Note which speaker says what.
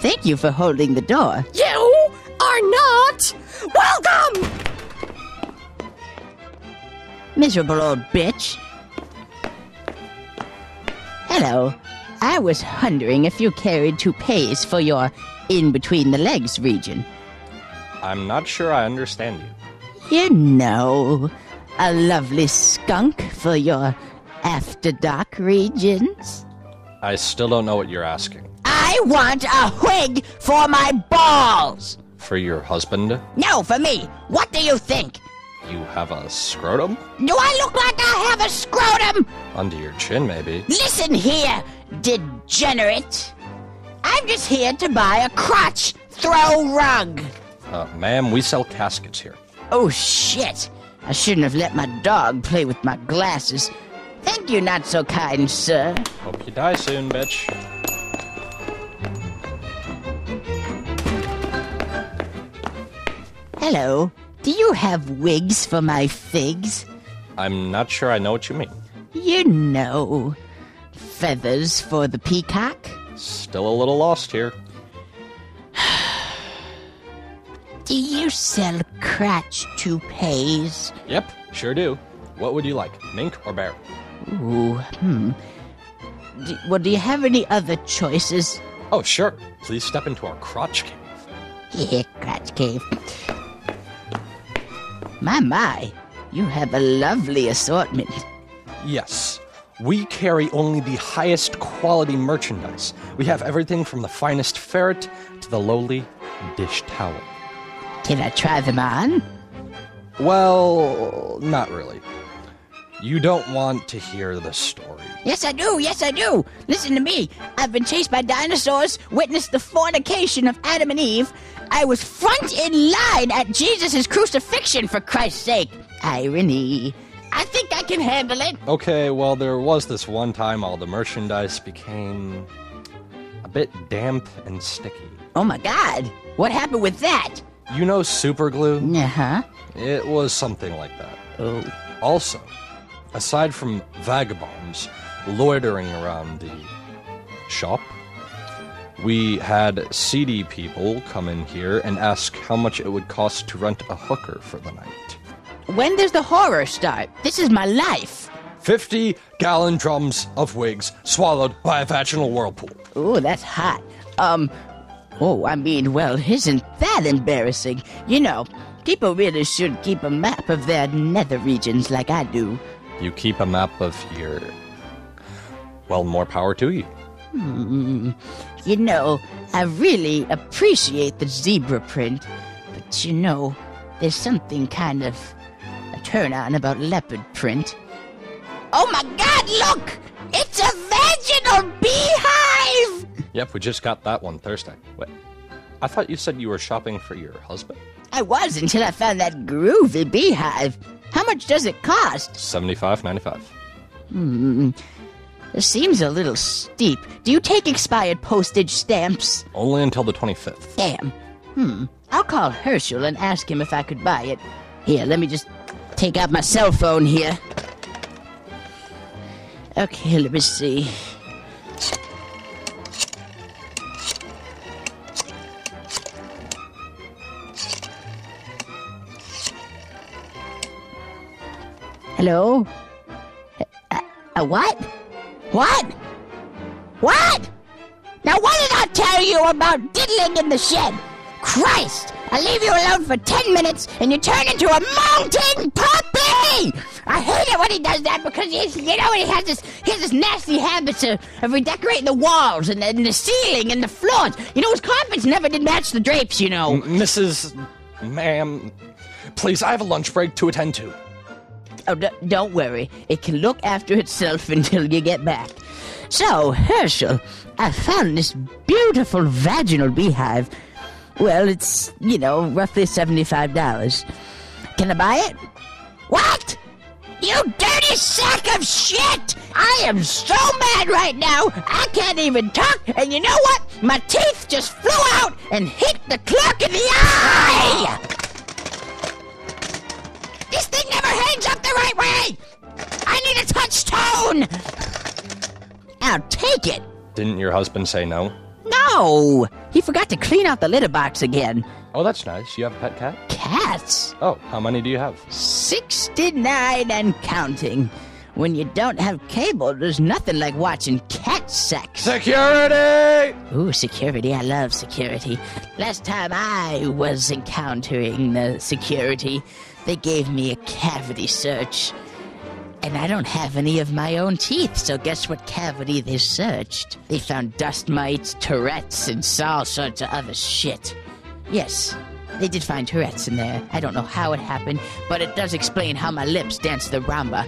Speaker 1: Thank you for holding the door.
Speaker 2: You are not welcome!
Speaker 1: Miserable old bitch. Hello. I was wondering if you carried toupees for your in between the legs region.
Speaker 3: I'm not sure I understand you.
Speaker 1: You know, a lovely skunk for your after dark regions.
Speaker 3: I still don't know what you're asking.
Speaker 1: I want a wig for my balls!
Speaker 3: For your husband?
Speaker 1: No, for me. What do you think?
Speaker 3: You have a scrotum?
Speaker 1: Do I look like I have a scrotum?
Speaker 3: Under your chin, maybe.
Speaker 1: Listen here, degenerate. I'm just here to buy a crotch throw rug.
Speaker 3: Uh, ma'am, we sell caskets here.
Speaker 1: Oh shit! I shouldn't have let my dog play with my glasses. Thank you, not so kind, sir.
Speaker 3: Hope you die soon, bitch.
Speaker 1: Hello. Do you have wigs for my figs?
Speaker 3: I'm not sure I know what you mean.
Speaker 1: You know, feathers for the peacock?
Speaker 3: Still a little lost here.
Speaker 1: Do you sell crotch toupees?
Speaker 3: Yep, sure do. What would you like, mink or bear?
Speaker 1: Ooh, hmm. D- well, do you have any other choices?
Speaker 3: Oh, sure. Please step into our crotch cave.
Speaker 1: Yeah, crotch cave. My, my, you have a lovely assortment.
Speaker 3: Yes. We carry only the highest quality merchandise. We have everything from the finest ferret to the lowly dish towel.
Speaker 1: Can I try them on?
Speaker 3: Well, not really. You don't want to hear the story.
Speaker 1: Yes, I do. Yes, I do. Listen to me. I've been chased by dinosaurs, witnessed the fornication of Adam and Eve. I was front in line at Jesus' crucifixion, for Christ's sake. Irony. I think I can handle it.
Speaker 3: Okay, well, there was this one time all the merchandise became a bit damp and sticky.
Speaker 1: Oh my God. What happened with that?
Speaker 3: You know super glue?
Speaker 1: Uh huh.
Speaker 3: It was something like that.
Speaker 1: Oh.
Speaker 3: Also, aside from vagabonds loitering around the shop, we had seedy people come in here and ask how much it would cost to rent a hooker for the night.
Speaker 1: When does the horror start? This is my life.
Speaker 3: 50 gallon drums of wigs swallowed by a vaginal whirlpool.
Speaker 1: Ooh, that's hot. Um, oh, I mean, well, isn't that embarrassing? You know, people really should keep a map of their nether regions like I do.
Speaker 3: You keep a map of your. Well, more power to you. Hmm.
Speaker 1: You know, I really appreciate the zebra print, but you know, there's something kind of a turn on about leopard print. Oh my god, look! It's a vaginal beehive!
Speaker 3: Yep, we just got that one Thursday. Wait, I thought you said you were shopping for your husband?
Speaker 1: I was until I found that groovy beehive. How much does it cost?
Speaker 3: Seventy-five ninety-five.
Speaker 1: It seems a little steep. Do you take expired postage stamps?
Speaker 3: Only until the 25th.
Speaker 1: Damn. Hmm. I'll call Herschel and ask him if I could buy it. Here, let me just take out my cell phone here. Okay, let me see. Hello? A, a what? What? What? Now, what did I tell you about diddling in the shed? Christ! I leave you alone for ten minutes and you turn into a mountain puppy! I hate it when he does that because he's, you know, he has this, he has this nasty habit of, of redecorating the walls and and the ceiling and the floors. You know, his carpets never did match the drapes, you know.
Speaker 3: Mrs. Ma'am, please, I have a lunch break to attend to.
Speaker 1: Oh, don't worry. It can look after itself until you get back. So, Herschel, I found this beautiful vaginal beehive. Well, it's, you know, roughly $75. Can I buy it? What? You dirty sack of shit! I am so mad right now, I can't even talk, and you know what? My teeth just flew out and hit the clerk in the eye! Touchstone! I'll take it.
Speaker 3: Didn't your husband say no?
Speaker 1: No! He forgot to clean out the litter box again.
Speaker 3: Oh, that's nice. You have a pet cat?
Speaker 1: Cats?
Speaker 3: Oh, how many do you have?
Speaker 1: 69 and counting. When you don't have cable, there's nothing like watching cat sex.
Speaker 3: Security!
Speaker 1: Ooh, security. I love security. Last time I was encountering the security, they gave me a cavity search. And I don't have any of my own teeth, so guess what cavity they searched? They found dust mites, Tourette's, and all sorts of other shit. Yes, they did find Tourette's in there. I don't know how it happened, but it does explain how my lips dance the rumba.